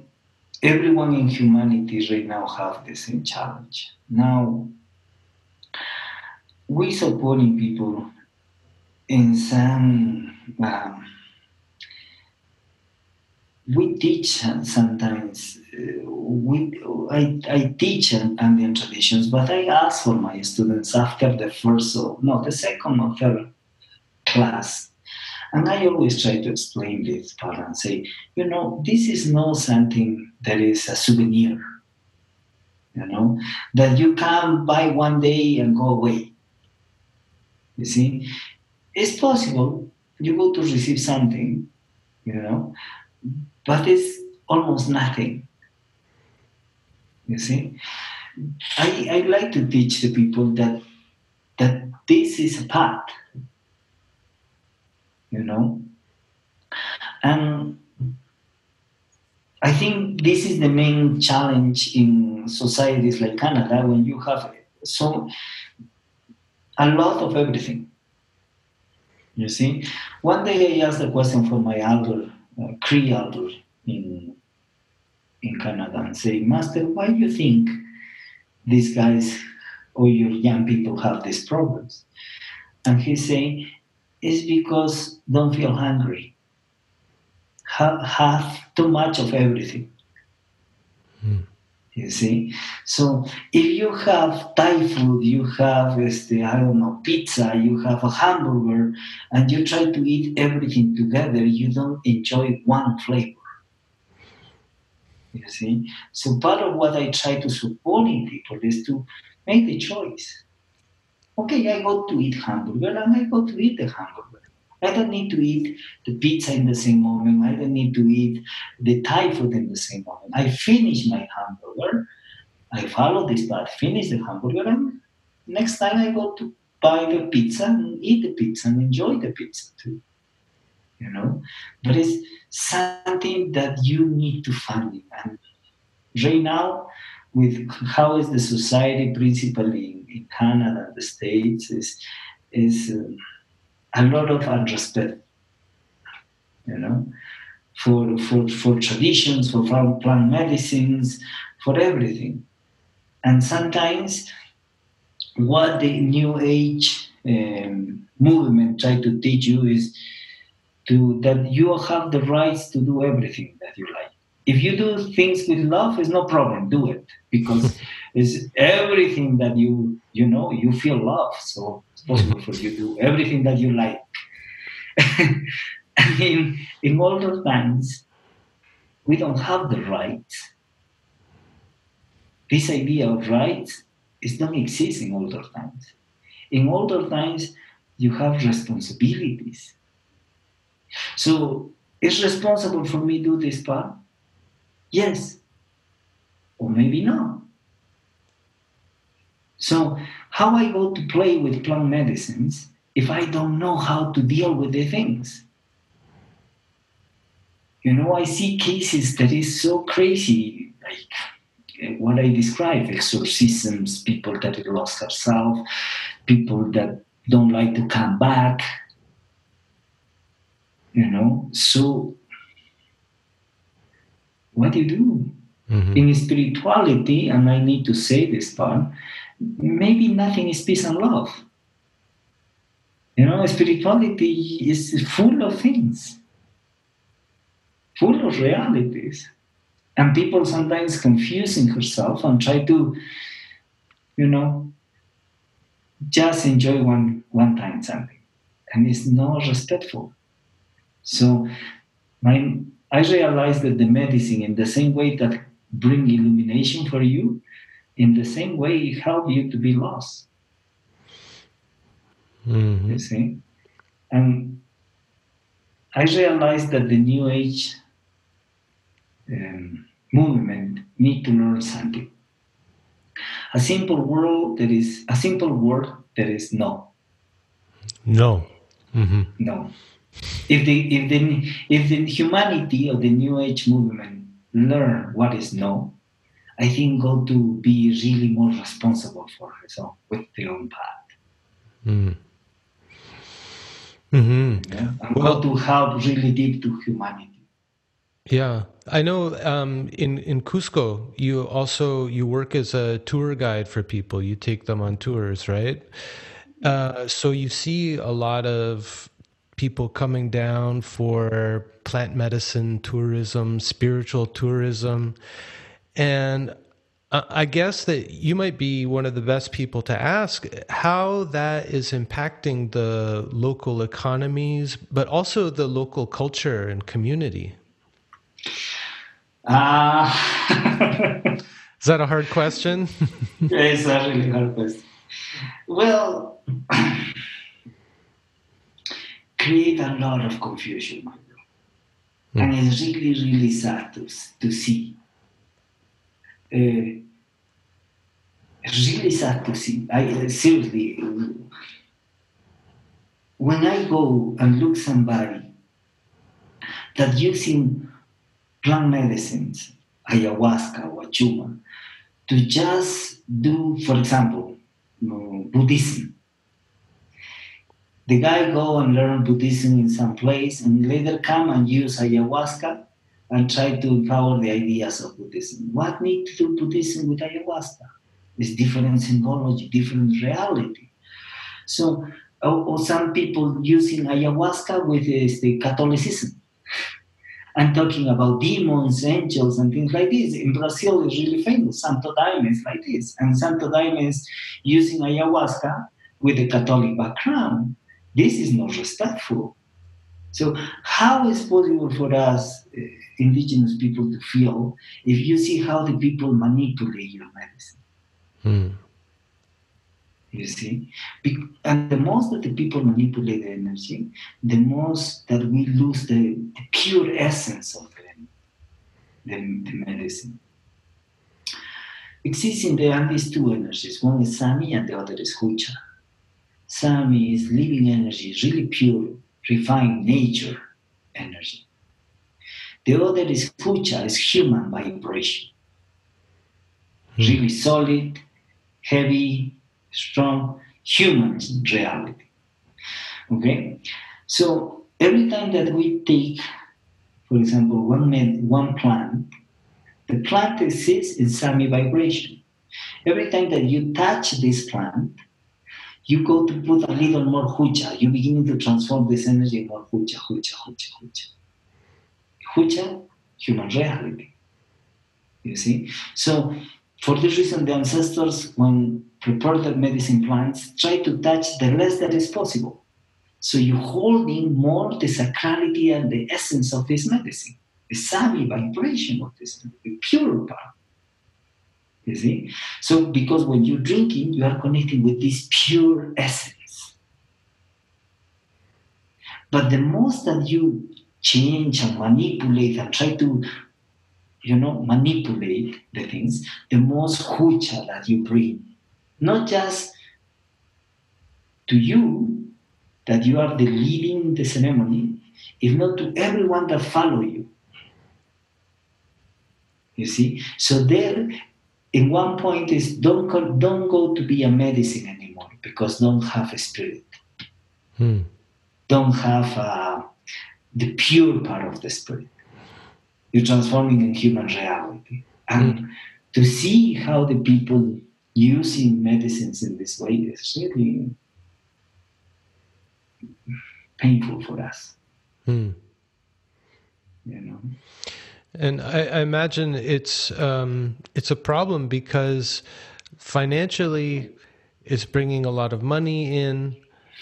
S3: everyone in humanity right now have the same challenge. Now, we supporting people in some um, we teach sometimes uh, we I, I teach Andean traditions but I ask for my students after the first or no the second or third class and I always try to explain this part and say, you know, this is not something that is a souvenir, you know, that you can buy one day and go away. You see, it's possible you go to receive something, you know, but it's almost nothing. You see, I, I like to teach the people that that this is a path you know? And i think this is the main challenge in societies like canada when you have so a lot of everything you see? One day i asked a question for my elder uh, elder in in Canada and say, Master, why do you think these guys or your young people have these problems? And he's saying, it's because don't feel hungry. Have, have too much of everything. You see? So if you have Thai food, you have, este, I don't know, pizza, you have a hamburger, and you try to eat everything together, you don't enjoy one flavor. You see? So part of what I try to support in people is to make the choice. Okay, I go to eat hamburger and I go to eat the hamburger. I don't need to eat the pizza in the same moment. I don't need to eat the Thai food in the same moment. I finish my hamburger. I follow this path, finish the hamburger, and next time I go to buy the pizza and eat the pizza and enjoy the pizza too. You know, but it's something that you need to find. it. And right now, with how is the society, principally in, Canada, the States, is is. Uh, a lot of unrespect, you know, for, for, for traditions, for plant medicines, for everything. And sometimes what the New Age um, movement try to teach you is to that you have the rights to do everything that you like. If you do things with love, it's no problem. Do it because it's everything that you you know you feel love. So it's possible for you to do everything that you like. in, in older times, we don't have the right This idea of right is not exist in older times. In older times, you have responsibilities. So, is responsible for me do this part? Yes, or maybe not. So how I go to play with plant medicines if I don't know how to deal with the things? You know, I see cases that is so crazy, like eh, what I describe exorcisms, people that lost herself, people that don't like to come back. You know, so what do you do? Mm-hmm. In spirituality, and I need to say this part, maybe nothing is peace and love. You know, spirituality is full of things, full of realities. And people sometimes confusing herself and try to, you know, just enjoy one one time something. And it's not respectful. So my I realized that the medicine in the same way that bring illumination for you, in the same way it help you to be lost. Mm-hmm. You see? And I realized that the New Age um, movement need to learn something. A simple word that is a simple word that is no.
S2: No.
S3: Mm-hmm. No. If the if the if the humanity of the New Age movement learn what is no, I think got to be really more responsible for herself with their own path. Mm. Mm-hmm. Yeah? And well, to help really deep to humanity.
S2: Yeah, I know. Um, in in Cusco, you also you work as a tour guide for people. You take them on tours, right? Uh, so you see a lot of people coming down for plant medicine tourism, spiritual tourism. And I guess that you might be one of the best people to ask how that is impacting the local economies, but also the local culture and community. Uh, is that a hard question?
S3: it's a really hard question. Well, create a lot of confusion, mm. and it's really, really sad to, to see uh, really sad to see. I seriously, when I go and look somebody that using plant medicines, ayahuasca or chuma, to just do, for example, Buddhism. The guy go and learn Buddhism in some place and later come and use ayahuasca and try to empower the ideas of Buddhism. What need to do Buddhism with ayahuasca? It's different symbology, different reality. So, or, or some people using ayahuasca with the Catholicism and talking about demons, angels, and things like this. In Brazil, it's really famous. Santo Daime is like this, and Santo Daime is using ayahuasca with a Catholic background. This is not respectful. So, how is possible for us, uh, indigenous people, to feel if you see how the people manipulate your medicine? Hmm. You see? And the most that the people manipulate the energy, the most that we lose the, the pure essence of the, the, the medicine. Exists in the Andes two energies. One is Sami and the other is Hucha. Sami is living energy, really pure, refined nature energy. The other is Hucha, is human vibration. Hmm. Really solid, heavy, strong human reality. Okay? So every time that we take, for example, one, med- one plant, the plant exists in Sami vibration. Every time that you touch this plant, you go to put a little more hucha. You begin to transform this energy more hucha, hucha, hucha, hucha. Hucha, human reality. You see? So for this reason, the ancestors, when prepared the medicine plants, try to touch the less that is possible. So you're holding more the sacrality and the essence of this medicine, the savvy vibration of this, the pure part. You see? So because when you're drinking, you are connecting with this pure essence. But the most that you change and manipulate and try to you know, manipulate the things, the most hucha that you bring. Not just to you, that you are the leading the ceremony, if not to everyone that follow you. You see? So there, in one point is don't go, don't go to be a medicine anymore because don't have a spirit. Hmm. Don't have uh, the pure part of the spirit you're transforming in human reality. And mm. to see how the people using medicines in this way is really painful for us. Mm. You know.
S2: And I, I imagine it's um, it's a problem because financially, it's bringing a lot of money in,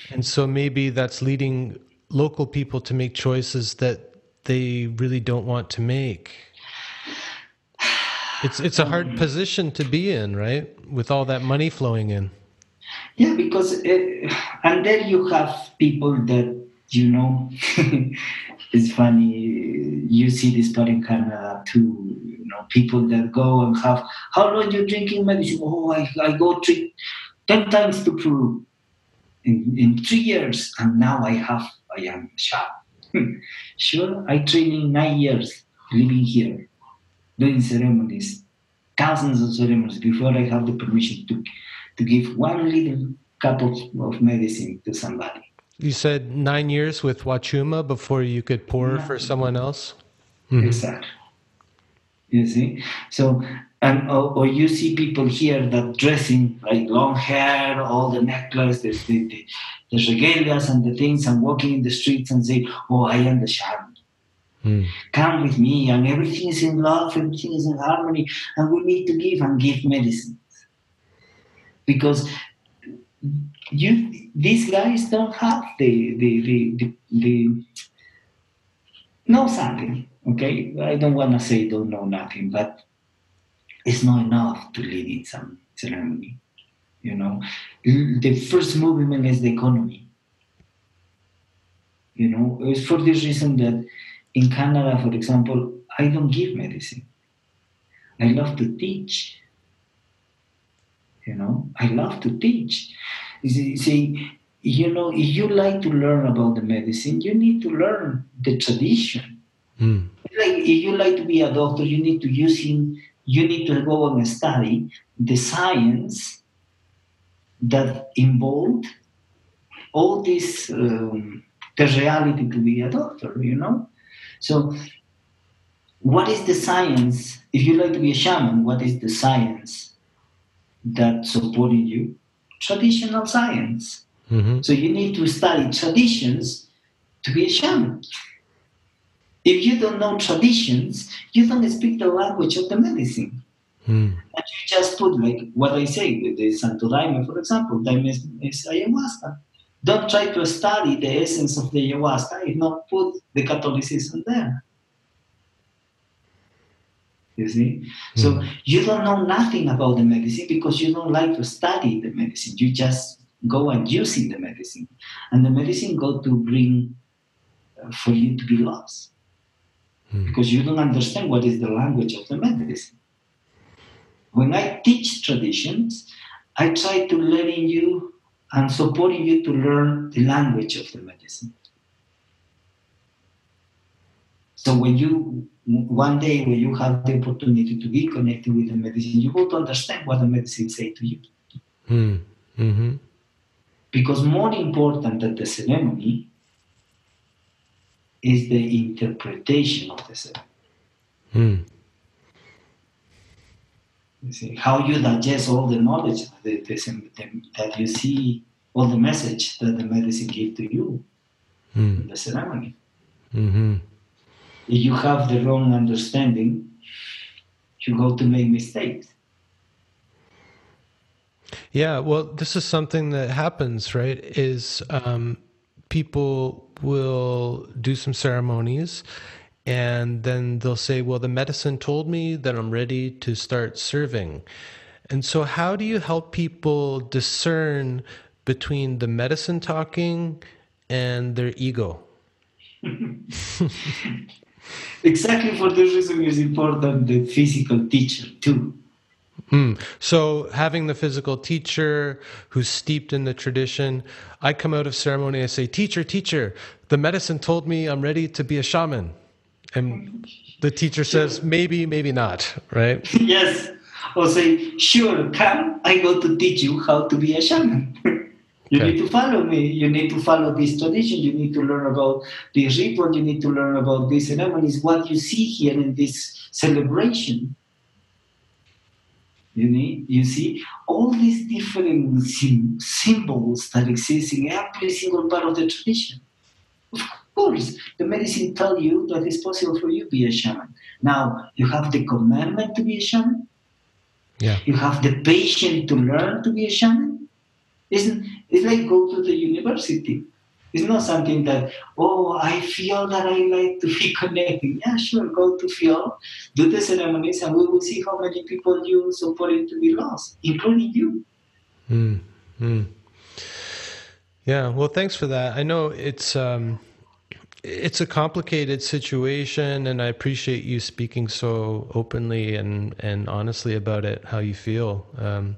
S2: and so maybe that's leading local people to make choices that they really don't want to make. It's it's a hard position to be in, right? With all that money flowing in.
S3: Yeah, because it, and then you have people that you know. it's funny. You see this part in Canada too. You know, people that go and have how long you drinking medicine? Oh, I, I go three, ten times to Peru in, in three years, and now I have I am sharp hmm. sure, I training nine years living here, doing ceremonies, thousands of ceremonies before I have the permission to, to give one little cup of, of medicine to somebody.
S2: You said nine years with Huachuma before you could pour for someone else?
S3: Mm-hmm. Exactly. You see? So, and or, or, you see people here that dressing like long hair, all the necklace, the, the, the, the regalias and the things and walking in the streets and say, Oh, I am the shaman. Mm. Come with me, and everything is in love, everything is in harmony, and we need to give and give medicines. Because you these guys don't have the the the, the, the know something. Okay, I don't want to say don't know nothing, but it's not enough to lead in some ceremony. You know, the first movement is the economy. You know, it's for this reason that in Canada, for example, I don't give medicine. I love to teach. You know, I love to teach. See, you know, if you like to learn about the medicine, you need to learn the tradition. Mm. Like if you like to be a doctor, you need to use him. You need to go and study the science that involved all this um, the reality to be a doctor, you know. So what is the science? If you like to be a shaman, what is the science that supporting you? Traditional science. Mm-hmm. So you need to study traditions to be a shaman. If you don't know traditions, you don't speak the language of the medicine. Mm. And you just put like what I say with the Santo Daime, for example, Daime is, is ayahuasca. Don't try to study the essence of the ayahuasca, if not put the Catholicism there. You see? Mm. So you don't know nothing about the medicine because you don't like to study the medicine. You just go and using the medicine. And the medicine go to bring uh, for you to be lost. Mm. Because you don't understand what is the language of the medicine. When I teach traditions, I try to letting you and supporting you to learn the language of the medicine. So when you one day when you have the opportunity to be connected with the medicine, you will understand what the medicine say to you. Mm. Mm-hmm. Because more important than the ceremony is the interpretation of the ceremony. Mm. You see, how you digest all the knowledge that, that you see, all the message that the medicine give to you mm. in the ceremony. Mm-hmm. If you have the wrong understanding, you go to make mistakes.
S2: Yeah, well, this is something that happens, right? Is um, people will do some ceremonies and then they'll say, Well, the medicine told me that I'm ready to start serving. And so, how do you help people discern between the medicine talking and their ego?
S3: exactly for this reason is important the physical teacher too.
S2: Mm. So, having the physical teacher who's steeped in the tradition, I come out of ceremony, I say, Teacher, teacher, the medicine told me I'm ready to be a shaman. And the teacher says, maybe, maybe not, right?
S3: yes. Or say, sure, come, I go to teach you how to be a shaman. you okay. need to follow me. You need to follow this tradition. You need to learn about this ritual. You need to learn about this ceremonies. What you see here in this celebration. You need, you see all these different sim- symbols that exist in every single part of the tradition. Of course, the medicine tell you that it's possible for you to be a shaman. Now, you have the commandment to be a shaman. Yeah. You have the patience to learn to be a shaman. Isn't it's like go to the university. It's not something that, oh, I feel that I like to be connected. Yeah, sure, go to feel, do the ceremonies, and we will see how many people you supported to be lost, including you. Mm.
S2: Yeah, well, thanks for that. I know it's um, it's a complicated situation, and I appreciate you speaking so openly and, and honestly about it, how you feel. Um,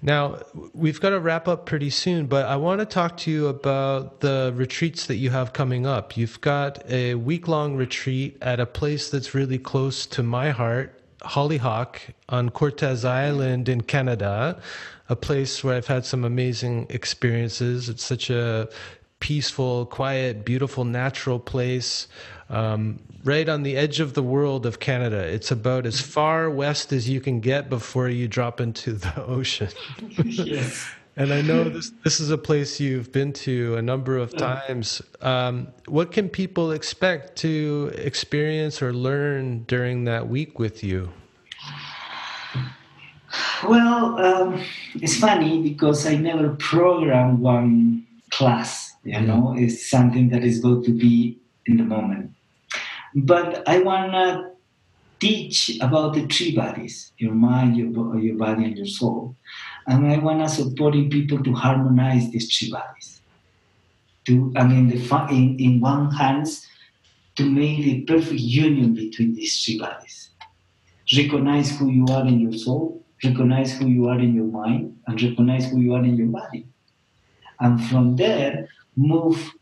S2: now, we've got to wrap up pretty soon, but I want to talk to you about the retreats that you have coming up. You've got a week long retreat at a place that's really close to my heart, Hollyhock on Cortes Island in Canada, a place where I've had some amazing experiences. It's such a peaceful, quiet, beautiful, natural place. Um, right on the edge of the world of Canada. It's about as far west as you can get before you drop into the ocean. yes. And I know this this is a place you've been to a number of times. Um, what can people expect to experience or learn during that week with you?
S3: Well, um, it's funny because I never programmed one class you know is something that is going to be in the moment. But i want to teach about the three bodies your mind your, your body and your soul. And i want to supporting people to harmonize these three bodies. To i mean the in, in one hands to make the perfect union between these three bodies. Recognize who you are in your soul recognize who you are in your mind and recognize who you are in your body. And from there move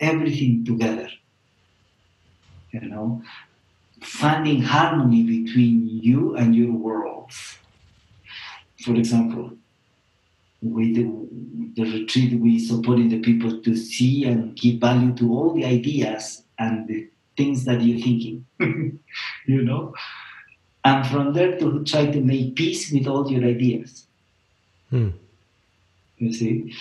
S3: everything together. You know, finding harmony between you and your worlds. For example, with the, the retreat, we supporting the people to see and give value to all the ideas and the things that you're thinking, you know, and from there to try to make peace with all your ideas.
S2: Hmm.
S3: You see,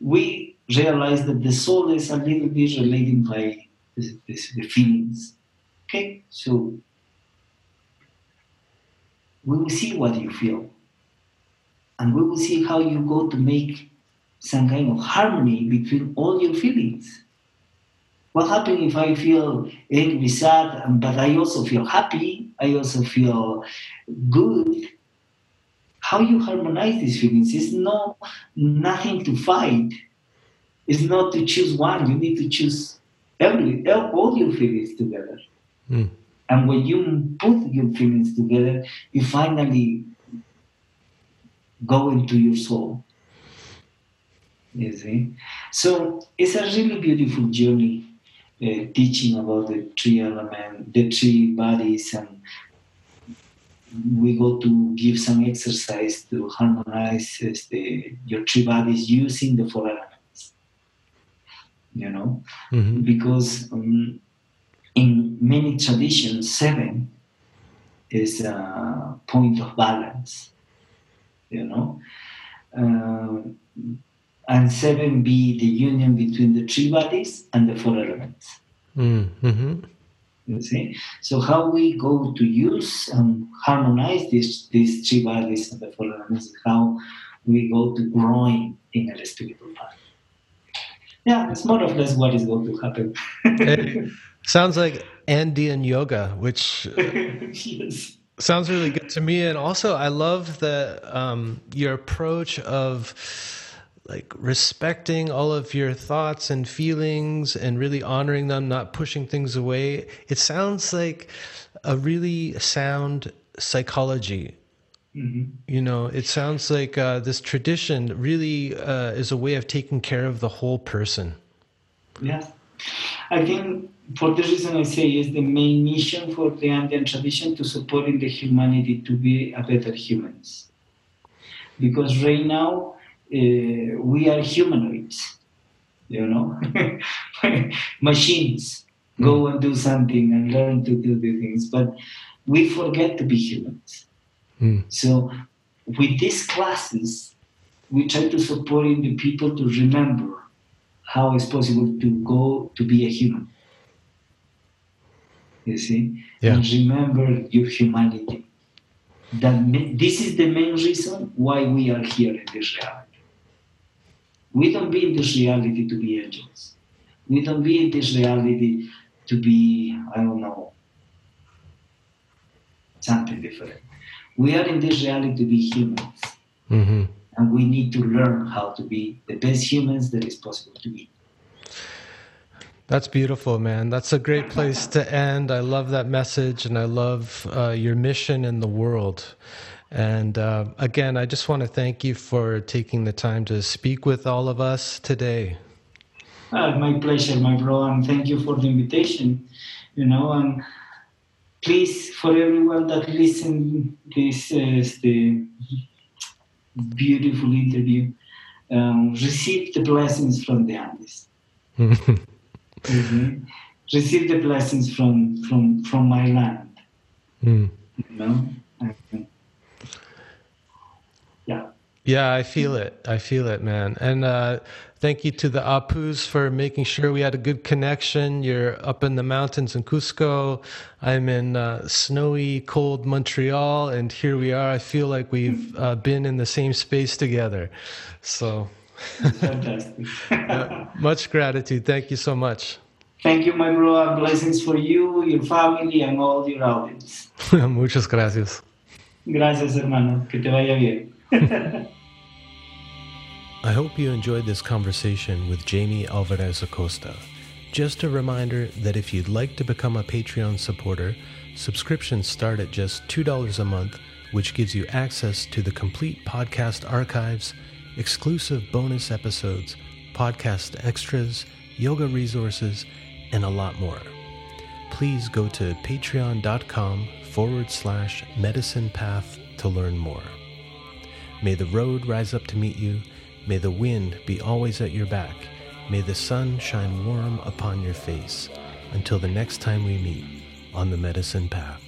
S3: we realize that the soul is a little bit related by this, the feelings. Okay, so we will see what you feel, and we will see how you go to make some kind of harmony between all your feelings. What happens if I feel angry, sad, but I also feel happy? I also feel good. How you harmonize these feelings? It's no nothing to fight. It's not to choose one. You need to choose every all your feelings together.
S2: Mm.
S3: And when you put your feelings together, you finally go into your soul. You see? So it's a really beautiful journey uh, teaching about the three elements, the three bodies, and we go to give some exercise to harmonize uh, the, your three bodies using the four elements. You know,
S2: Mhm.
S3: because um, in many traditions, seven is a point of balance. You know, uh, and seven be the union between the three bodies and the four elements.
S2: Mm. Mhm.
S3: You see, so how we go to use and harmonize these these three bodies and the four elements how we go to growing in a spiritual path. Yeah, that's more or less what is going to happen.
S2: It sounds like Andean yoga, which
S3: yes.
S2: sounds really good to me. And also, I love the um, your approach of like respecting all of your thoughts and feelings and really honoring them, not pushing things away. It sounds like a really sound psychology.
S3: Mhm.
S2: You know, it sounds like uh, this tradition really uh, is a way of taking care of the whole person.
S3: Yes. I think for the reason I say is the main mission for the Andean tradition to supporting the humanity to be a better humans. Because right now uh, we are humanoids, you know, machines go and do something and learn to do the things, but we forget to be humans.
S2: Mm.
S3: So with these classes, we try to support the people to remember how it's possible to go to be a human. You see,
S2: Yeah.
S3: and remember your humanity. That this is the main reason why we are here in this reality. We don't be in this reality to be angels. We don't be in this reality to be, I don't know, something different. We are in this reality to be humans
S2: hmm
S3: and we need to learn how to be the best humans that is possible to be.
S2: That's beautiful, man. That's a great place to end. I love that message and I love uh, your mission in the world. And uh, again, I just want to thank you for taking the time to speak with all of us today.
S3: Uh, my pleasure, my bro, and thank you for the invitation. You know, and please, for everyone that listen this uh, the beautiful interview, um, receive the blessings from the Andes. Mhm. Receive the blessings from from from my land.
S2: Mm.
S3: You know. Yeah.
S2: Yeah, I feel it. I feel it, man. And uh, thank you to the Apus for making sure we had a good connection. You're up in the mountains in Cusco. I'm in uh, snowy, cold Montreal, and here we are. I feel like we've uh, been in the same space together. So,
S3: Fantastic.
S2: much gratitude. Thank you so much.
S3: Thank you, my bro, and blessings for you, your family, and all your audience.
S2: Muchas gracias.
S3: Gracias, hermano. Que te vaya bien.
S2: I hope you enjoyed this conversation with Jhaimy Alvarez Acosta. Just a reminder that if you'd like to become a Patreon supporter, subscriptions start at just $2 a month, which gives you access to the complete podcast archives, exclusive bonus episodes, podcast extras, yoga resources, and a lot more. Please go to patreon.com forward slash medicine path to learn more. May the road rise up to meet you. May the wind be always at your back. May the sun shine warm upon your face. until the next time we meet on the medicine path.